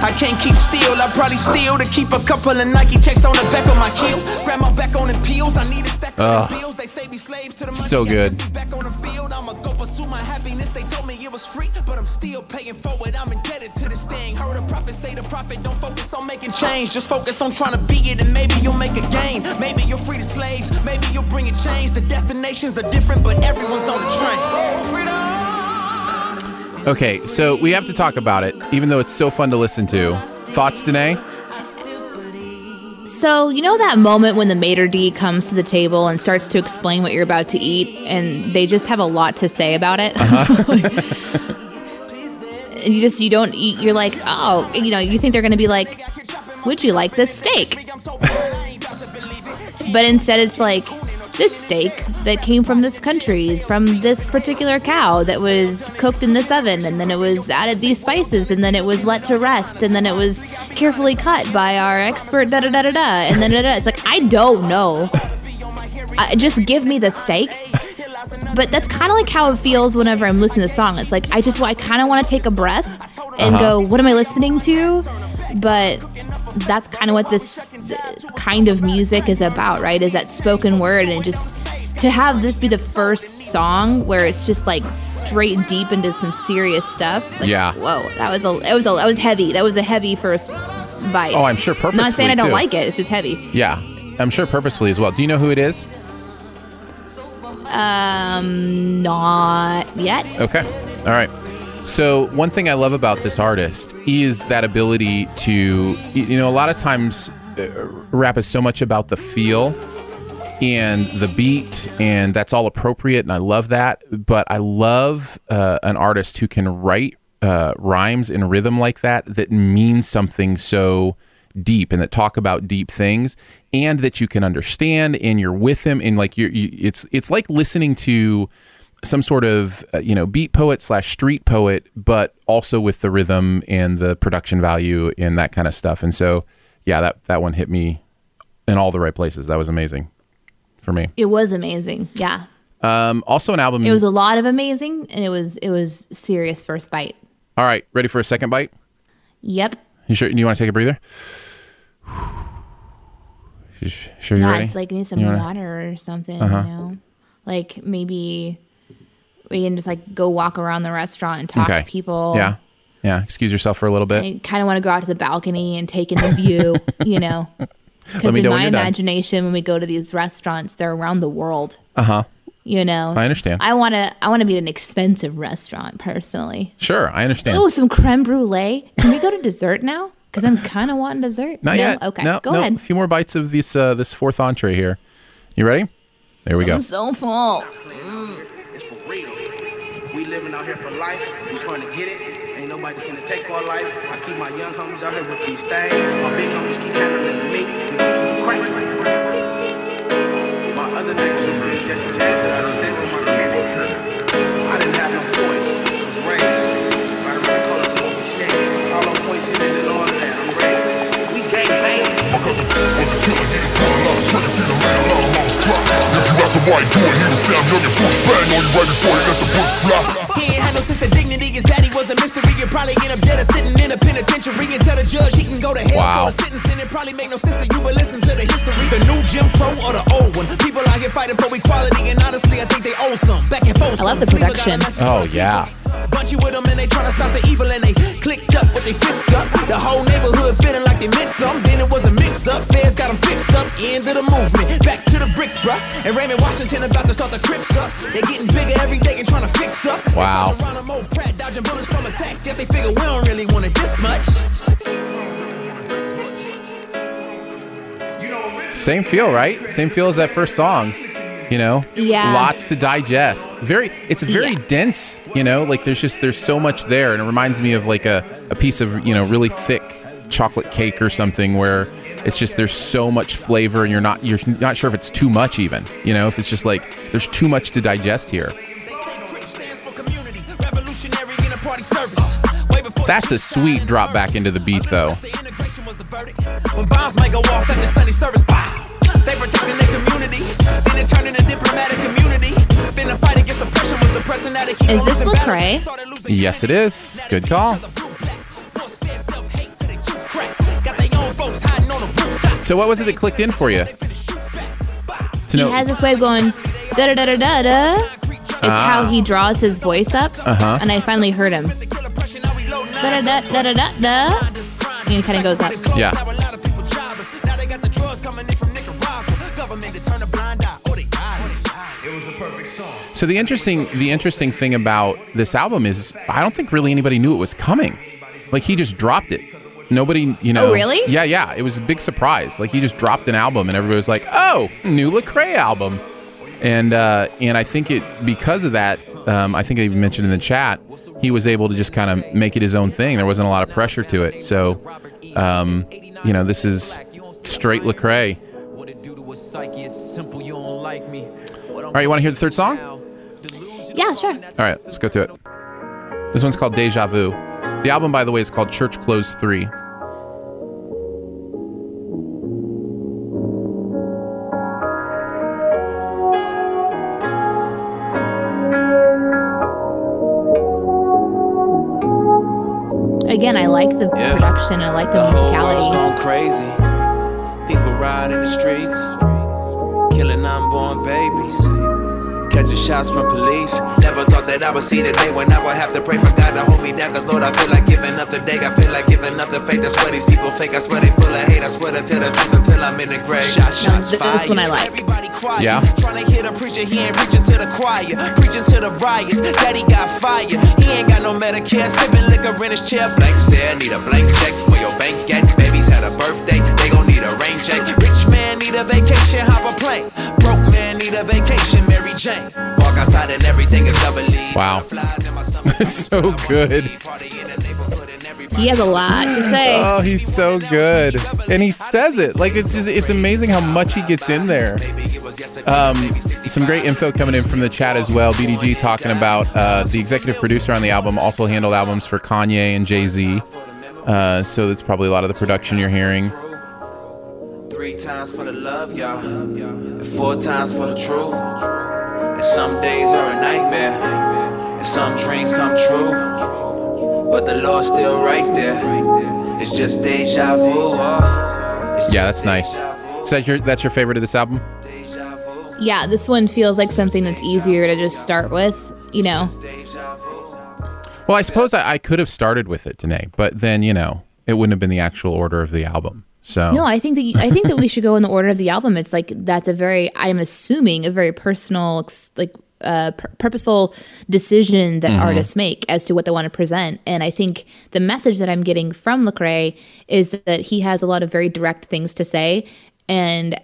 I can't keep still, I probably steal to keep a couple of Nike checks on the back of my heels. Grab my back on the peels, I need a stack of the bills. They say we slaves to the money. So good. Back on the field, I'ma go pursue my happiness. They told me it was free, but I'm still paying for it. I'm indebted to this thing. Heard a prophet say the prophet don't focus on making change, just focus on trying to be it, and maybe you'll make a gain. Maybe you'll free the slaves, maybe you'll bring a change. The destinations are different, but everyone's on the train. Okay, so we have to talk about it, even though it's so fun to listen to. Thoughts, Danae? So, you know that moment when the maitre d comes to the table and starts to explain what you're about to eat, and they just have a lot to say about it? Uh-huh. and you just, you don't eat, you're like, oh, you know, you think they're gonna be like, would you like this steak? But instead, it's like, this steak that came from this country, from this particular cow that was cooked in this oven, and then it was added these spices, and then it was let to rest, and then it was carefully cut by our expert, da da da da da, and then da, da. it's like I don't know. Uh, just give me the steak. But that's kind of like how it feels whenever I'm listening to a song. It's like I just I kind of want to take a breath and go, what am I listening to? But that's kind of what this kind of music is about, right? Is that spoken word and just to have this be the first song where it's just like straight deep into some serious stuff. Like, Yeah. Whoa, that was a it was a that was heavy. That was a heavy first bite. Oh, I'm sure purposefully. Not saying I don't too. like it. It's just heavy. Yeah, I'm sure purposefully as well. Do you know who it is? Um, not yet. Okay. All right. So one thing I love about this artist is that ability to, you know, a lot of times uh, rap is so much about the feel and the beat, and that's all appropriate, and I love that. But I love uh, an artist who can write uh, rhymes in rhythm like that that mean something so deep and that talk about deep things and that you can understand and you're with him and like you're you, it's it's like listening to some sort of uh, you know beat poet slash street poet but also with the rhythm and the production value and that kind of stuff and so yeah that that one hit me in all the right places that was amazing for me It was amazing. Yeah. um also an album It was a lot of amazing and it was it was serious first bite. all right ready for a second bite Yep. you sure you want to take a breather You sure you're Yeah, ready it's like need some You wanna- water or something, Uh-huh. you know. Like maybe we can just like go walk around the restaurant and talk okay to people. yeah yeah excuse yourself for a little bit I kind of want to go out to the balcony and take in the view, you know. Because in know my you're done. imagination, when we go to these restaurants, they're around the world. uh-huh You know, I understand. I want to. I want to be at an expensive restaurant personally. sure i understand Oh, some creme brulee. Can we go to dessert now? Because I'm kind of wanting dessert. Not no? yet. Okay, No, go no, ahead. A few more bites of this uh, this fourth entree here. You ready? There we go. I'm so full. Living out here for life. We trying to get it. Ain't nobody finna take our life. I keep my young homies out here with these things. My big homies keep handling me. We keep. My other names is Big Jesse James, but I stay with my candy. I didn't have no voice. Was raised around the corner from Open State. All. I'm ready. We gang banging. If you ask him why he do it, he would say I'm young and foolish. Bang on you right before he let the bush fly. He ain't had no sense of dignity. His daddy was a mystery. You'd probably end up dead or sitting in a penitentiary and tell the judge he can go to hell Wow. for the sentence. And it probably make no sense to you, but listen to the history. The new Jim Crow or the old one. People out here fighting for equality, and honestly, I think they owe some. Back and forth. I love the some. Cleaver got a production. Oh yeah. Bunch you with them and they tryna stop the evil and they clicked up with they fist up. The whole neighborhood feeling like they meant some. Then it was a mix up. Feds got them fixed up. End of the movement. Back to the bricks, bruh. And Raymond Washington about to start the Crips up. They getting bigger every day and trying to fix stuff. Wow. sound around them old Pratt, dodging bullets from attacks. Guess they figure we don't really want it this much. Same feel, right? Same feel as that first song. You know, Yeah. lots to digest. Very, it's very Yeah. dense. You know, like there's just there's so much there, and it reminds me of like a a piece of you know really thick chocolate cake or something where it's just there's so much flavor, and you're not you're not sure if it's too much even. You know, if it's just like there's too much to digest here. They say Crips stands for community, revolutionary in a party service. Way before That's a sweet drop back into the beat though. They protecting their community. Then it turned into diplomatic community. Then the fight against oppression was the person that keep Is this losing Lecrae? battles. Started losing Yes, it is. Good call. Got their own folks hiding on the rooftop. So what was it that clicked in for you? To He know, has this way of going da da da da da da. It's how he draws his voice up, Ah. Uh-huh. and I finally heard him. Da da da da da da da. And he kind of goes up. yeah. So the interesting the interesting thing about this album is I don't think really anybody knew it was coming. Like he just dropped it. Nobody, you know. Oh, really? Yeah, yeah. It was a big surprise. Like he just dropped an album, and everybody was like, "Oh, new Lecrae album." And uh, and I think it because of that, um, I think I even mentioned in the chat, he was able to just kind of make it his own thing. There wasn't a lot of pressure to it. So, um, you know, this is straight Lecrae. psyche, it's simple, you don't like me. All right, you want to hear the third song? Yeah, sure. All right, let's go to it. This one's called Deja Vu. The album, by the way, is called Church Clothes 3. Again, I like the Yeah. production. I like the, The whole world's musicality. gone crazy. People ride in the streets, killing unborn babies. Catching shots from police. Never thought that I would see the day when I would have to pray for God to hold me down. Cause Lord, I feel like giving up today. I feel like giving up the faith. I swear these people fake. I swear they full of hate. I swear to tell the truth until I'm in the grave. Shot, shots, th- this one I like. Everybody quiet. Yeah. Trying to hear the preacher, he ain't preaching to the choir. Preaching to the riots. Daddy got fired. He ain't got no Medicare. Sipping liquor in his chair. Blank stare. Need a blank check for your bank get. Babies had a birthday. They gon' need a rain check. Rich man need a vacation. Hop a plane. Broke man need a vacation. Mary Jane. Walk outside and everything is doubly. Wow. so good. He has a lot to say. Oh, he's so good. And he says it. Like it's just it's amazing how much he gets in there. Um, some great info coming in from the chat as well. BDG talking about uh, the executive producer on the album also handled albums for Kanye and Jay Z. Uh, so that's probably a lot of the production you're hearing. Three times for the love, y'all. And four times for the truth. And some days are a nightmare. And some dreams come true. But the Lord's still right there. It's just deja vu. oh. Yeah, that's nice. deja vu. So that's your that's your favorite of this album? Yeah, this one feels like something that's easier to just start with. You know, Well, I suppose I, I could have started with it today, but then you know it wouldn't have been the actual order of the album. So no, I think that you, I think that we should go in the order of the album. It's like that's a very I'm assuming a very personal, like uh, pur- purposeful decision that artists make as to what they want to present. And I think the message that I'm getting from Lecrae is that he has a lot of very direct things to say, and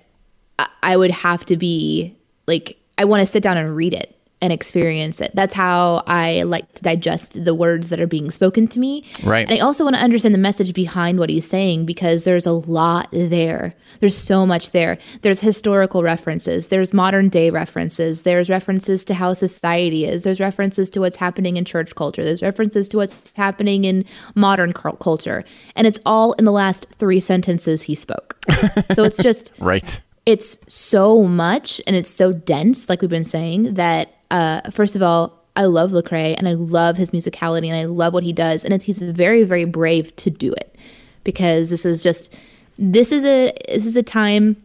I- I would have to be like I want to sit down and read it and experience it. That's how I like to digest the words that are being spoken to me. Right. And I also want to understand the message behind what he's saying because there's a lot there. There's so much there. There's historical references, there's modern day references, there's references to how society is, there's references to what's happening in church culture, there's references to what's happening in modern culture. And it's all in the last 3 sentences he spoke. so it's just right. It's so much and it's so dense, like we've been saying, that uh, first of all, I love Lecrae and I love his musicality and I love what he does, and he's very, very brave to do it because this is just this is a this is a time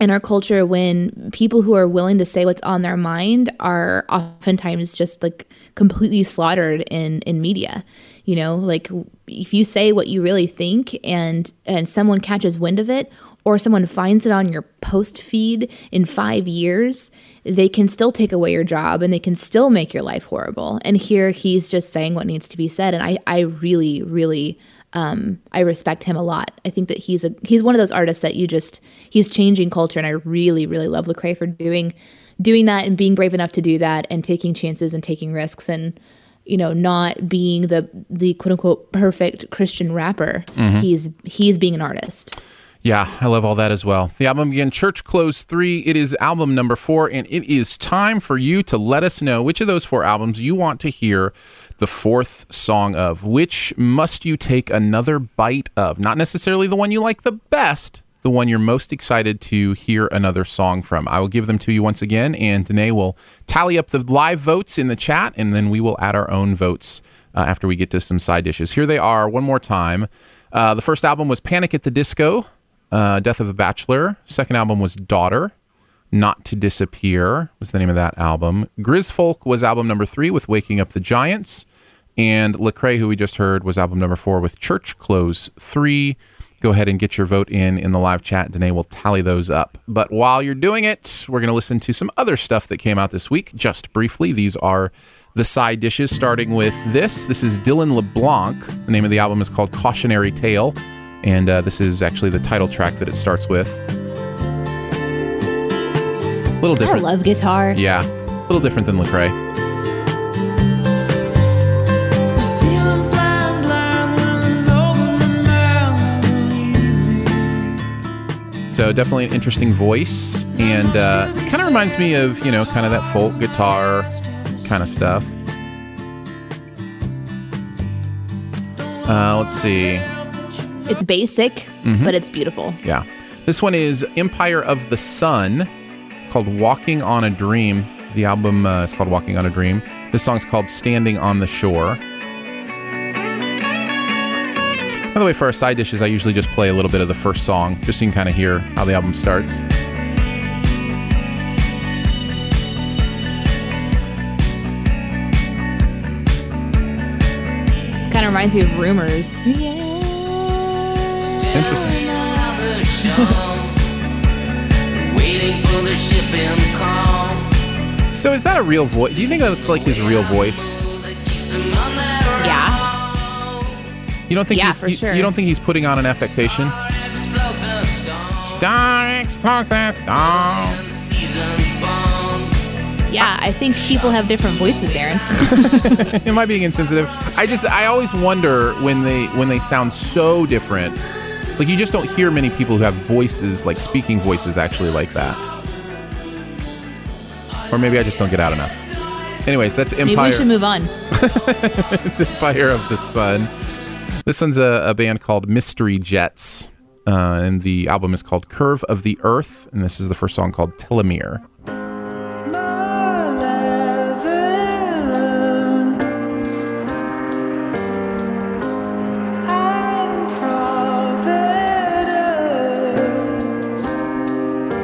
in our culture when people who are willing to say what's on their mind are oftentimes just like completely slaughtered in in media you know like if you say what you really think and and someone catches wind of it or someone finds it on your post feed in 5 years they can still take away your job and they can still make your life horrible. And here he's just saying what needs to be said. And i i really really um, I respect him a lot. I think that he's a he's one of those artists that you just he's changing culture, and I really really love Lecrae for doing doing that and being brave enough to do that and taking chances and taking risks. And you know not being the the quote unquote perfect Christian rapper. Mm-hmm. He's he's being an artist. Yeah, I love all that as well. The album again, Church Clothes 3. It is album number four, and it is time for you to let us know which of those four albums you want to hear the fourth song of. Which must you take another bite of? Not necessarily the one you like the best, the one you're most excited to hear another song from. I will give them to you once again, and Danae will tally up the live votes in the chat, and then we will add our own votes uh, after we get to some side dishes. Here they are one more time. Uh, the first album was Panic at the Disco uh, Death of a Bachelor. Second album was Daughter. Not to Disappear was the name of that album. Grizfolk was album number three with Waking Up the Giants. And Lecrae, who we just heard, was album number four with Church Clothes 3. Go ahead and get your vote in in the live chat. Danae will tally those up. But while you're doing it, we're going to listen to some other stuff that came out this week, just briefly. These are the side dishes, starting with this. This is Dylan LeBlanc. The name of the album is called Cautionary Tale. And uh, this is actually the title track that it starts with. A little I different. love guitar. Yeah, a little different than Lecrae. So definitely an interesting voice, and uh, kind of reminds me of you know kind of that folk guitar kind of stuff. Uh, let's see. It's basic, Mhm. but it's beautiful. Yeah. This one is Empire of the Sun, called Walking on a Dream. The album uh, is called Walking on a Dream. This song's called Standing on the Shore. By the way, for our side dishes, I usually just play a little bit of the first song, just so you can kind of hear how the album starts. It kind of reminds me of Rumors. Interesting. Waiting for the shipping call. So is that a real voice? Do you think that's like his real voice? You don't think Yeah, he's for you, sure. you don't think he's putting on an affectation? Star explodes a star. Yeah, I think people have different voices, Aaron. Am I being insensitive? I just I always wonder when they when they sound so different. Like you just don't hear many people who have voices like speaking voices actually like that. Or maybe I just don't get out enough. Anyways, that's Empire. Maybe we should move on. it's Empire of the Sun. This one's a, a band called Mystery Jets, uh, and the album is called Curve of the Earth, and this is the first song called Telomere.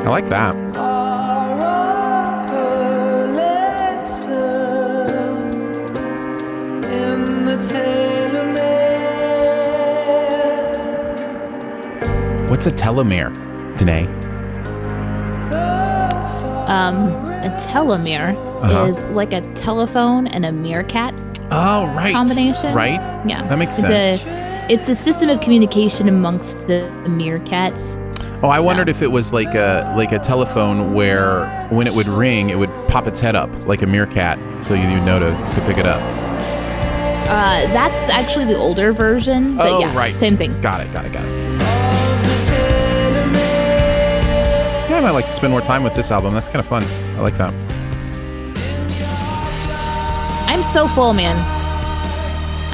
I like that. What's a telomere, Danae? Um, a telomere Uh-huh. is like a telephone and a meerkat Oh, right. combination. Right? Yeah. That makes it's sense. A, it's a system of communication amongst the, the meerkats. Oh, I So- wondered if it was like a like a telephone where when it would ring, it would pop its head up like a meerkat, so you would know to, to pick it up. Uh, that's actually the older version, but oh, yeah, right. same thing. Got it. Got it. Got it. I might like to spend more time with this album. That's kind of fun. I like that. I'm so full, man.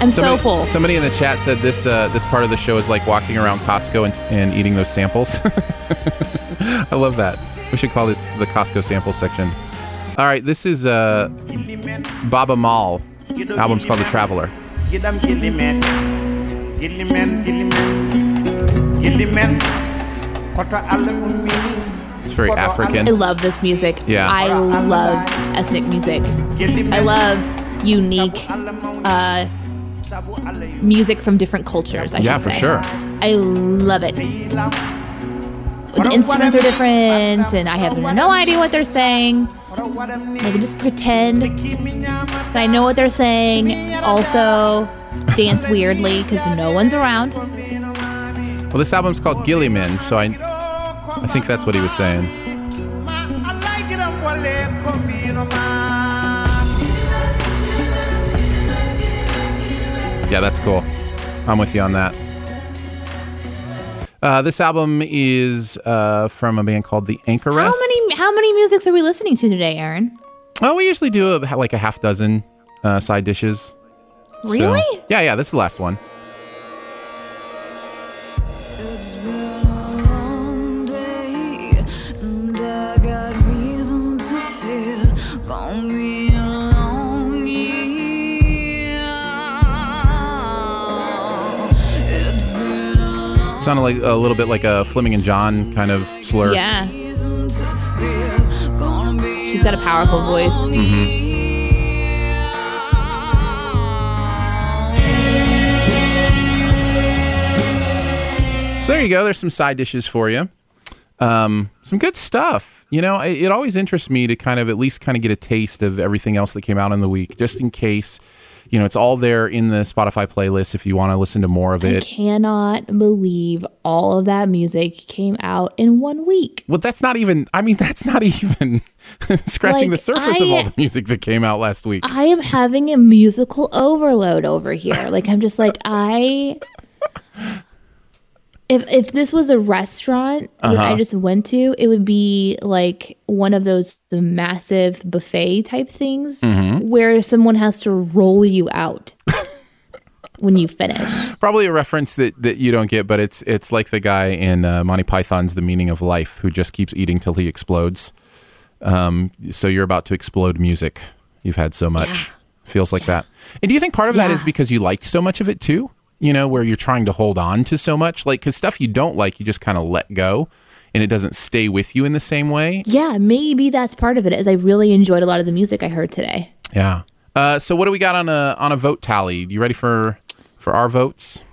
I'm Somebody, so full. Somebody in the chat said this uh, this part of the show is like walking around Costco and, and eating those samples. I love that. We should call this the Costco sample section. All right, this is uh, Baaba Maal. Album's called The Traveler. Gidam gillimen, It's very African. I love this music. Yeah. I love ethnic music. I love unique uh, music from different cultures. I Yeah, for say. sure. I love it. The instruments are different, and I have no idea what they're saying. I can just pretend that I know what they're saying. Also, dance weirdly because no one's around. Well, this album's called Gilliman, so I I think that's what he was saying. Yeah, that's cool. I'm with you on that. Uh, this album is uh, from a band called The Anchoress. How many how many musics are we listening to today, Aaron? Oh, we usually do a, like a half dozen uh, side dishes. So- Really? yeah, yeah. This is the last one. Sounded like a little bit like a Fleming and John kind of slur. Yeah. reason to fear gonna be She's got a powerful voice. Mhm. So there you go. There's some side dishes for you. Um, some good stuff. You know, it, it always interests me to kind of at least kind of get a taste of everything else that came out in the week, just in case. You know, it's all there in the Spotify playlist if you want to listen to more of it. I cannot believe all of that music came out in one week. Well, that's not even. I mean, that's not even scratching the Like, surface of all the music that came out last week. I am having a musical overload over here. Like I'm just like I If if this was a restaurant that I Uh-huh. just went to, it would be like one of those massive buffet type things Mhm. where someone has to roll you out when you finish. Probably a reference that, that you don't get, but it's it's like the guy in uh, Monty Python's The Meaning of Life who just keeps eating till he explodes. Um, so you're about to explode music. You've had so much. Feels like that. And do you think part of that is because you liked so much of it too? You know, where you're trying to hold on to so much, like because stuff you don't like, you just kind of let go, and it doesn't stay with you in the same way. Yeah, maybe that's part of it. As I really enjoyed a lot of the music I heard today. Yeah. Uh, so what do we got on a on a vote tally? You ready for for our votes?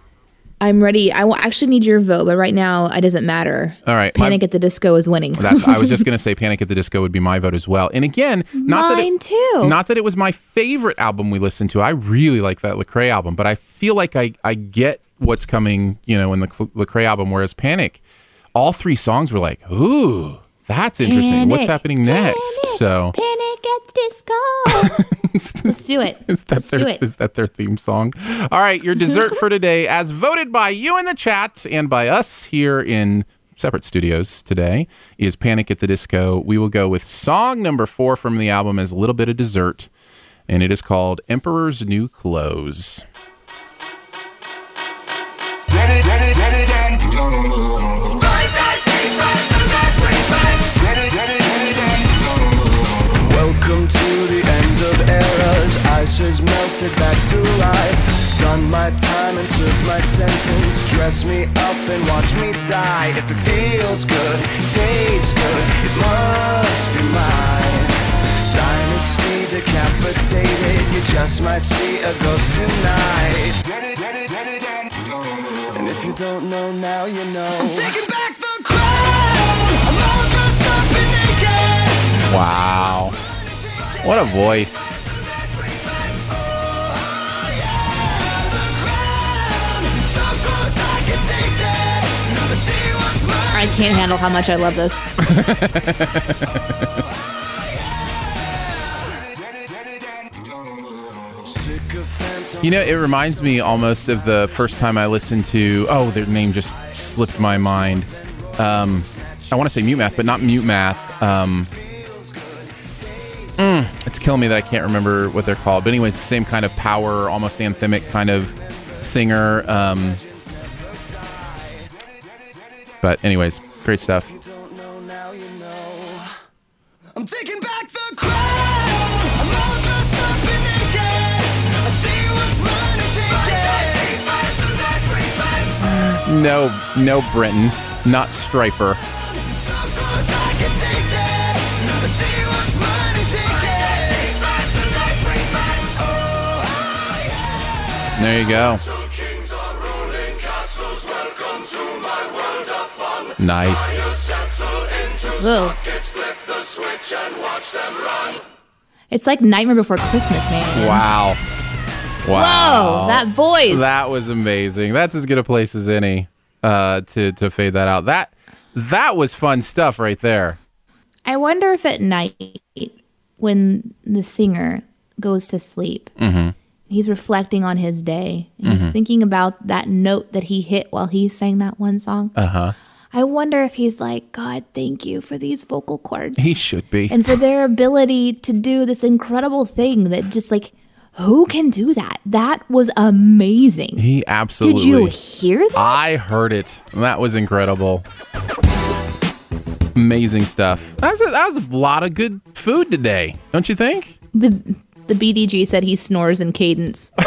I'm ready. I will actually need your vote, but right now it doesn't matter. All right, my- Panic at the Disco is winning. That's. I was just going to say, Panic at the Disco would be my vote as well. And again, not that Mine it, too. Not that it was my favorite album we listened to. I really like that Lecrae album, but I feel like I I get what's coming, you know, in the Lecrae album. Whereas Panic, all three songs were like, ooh, that's interesting. What's happening next? So Panic at the Disco. Let's do it. Is that Let's their do it. is that their theme song? All right, your dessert for today, as voted by you in the chat and by us here in separate studios today, is Panic at the Disco. We will go with song number four from the album as a little bit of dessert, and it is called Emperor's New Clothes. Ready, ready, ready, then. Fight Ice has melted back to life. Done my time and served my sentence. Dress me up and watch me die. If it feels good, tastes good, it must be mine. Dynasty decapitated. You just might see a ghost tonight. And if you don't know now, you know. I'm taking back the crown. I'm all dressed up and naked. Wow, what a voice! I can't handle how much I love this. You know, it reminds me almost of the first time I listened to. Oh, their name just slipped my mind. Um, I want to say Mute Math, but not Mute Math. Um, mm, it's killing me that I can't remember what they're called. But anyways, the same kind of power, almost anthemic kind of singer. Um, mine and take it. No, no Brenton, not Stryper. There you I Nice. It's like Nightmare Before Christmas, man. Wow. Wow. Whoa, that voice. That was amazing. That's as good a place as any uh, to to fade that out. That that was fun stuff right there. I wonder if at night, when the singer goes to sleep, Mhm. he's reflecting on his day. And He's Mhm. thinking about that note that he hit while he sang that one song. Uh huh. I wonder if he's like, God, thank you for these vocal cords. He should be. and for their ability to do this incredible thing that just like, who can do that? That was amazing. He absolutely. Did you hear that? I heard it. That was incredible. Amazing stuff. That was, a, that was a lot of good food today, don't you think? The the BDG said he snores in cadence.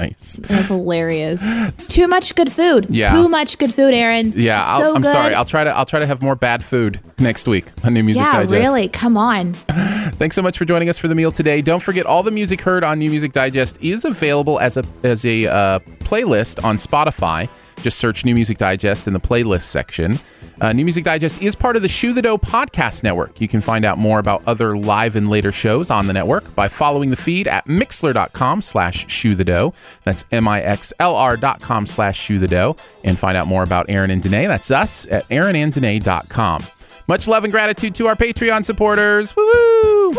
Nice. That's hilarious. Too much good food. Yeah. Too much good food, Aaron. Yeah, so I'm sorry. I'll try to I'll try to have more bad food next week on New Music yeah, Digest. really. Come on. Thanks so much for joining us for the meal today. Don't forget, all the music heard on New Music Digest is available as a as a uh, playlist on Spotify. Just search New Music Digest in the playlist section. Uh, New Music Digest is part of the Shoe the Dough podcast network. You can find out more about other live and later shows on the network by following the feed at mixlr.com slash shoe the dough. That's M-I-X-L-R dot com slash shoe the dough. And find out more about Aaron and Danae. That's us at aaronanddanae.com. Much love and gratitude to our Patreon supporters. Woo! Woo!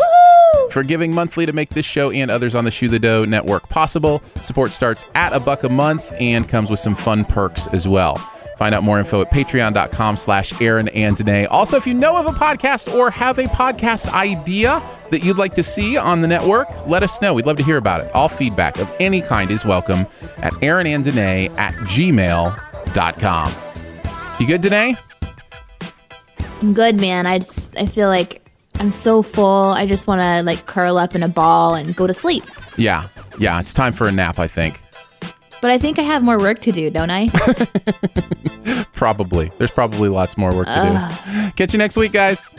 For giving monthly to make this show and others on the Shoe the Dough Network possible. Support starts at a buck a month and comes with some fun perks as well. Find out more info at patreon.com slash Aaron and Danae. Also, if you know of a podcast or have a podcast idea that you'd like to see on the network, let us know. We'd love to hear about it. All feedback of any kind is welcome at Aaron and Danae at gmail.com. You good, Danae? I'm good, man. I just I feel like I'm so full. I just want to like curl up in a ball and go to sleep. Yeah. Yeah. It's time for a nap, I think. But I think I have more work to do, don't I? Probably. There's probably lots more work to do. Catch you next week, guys.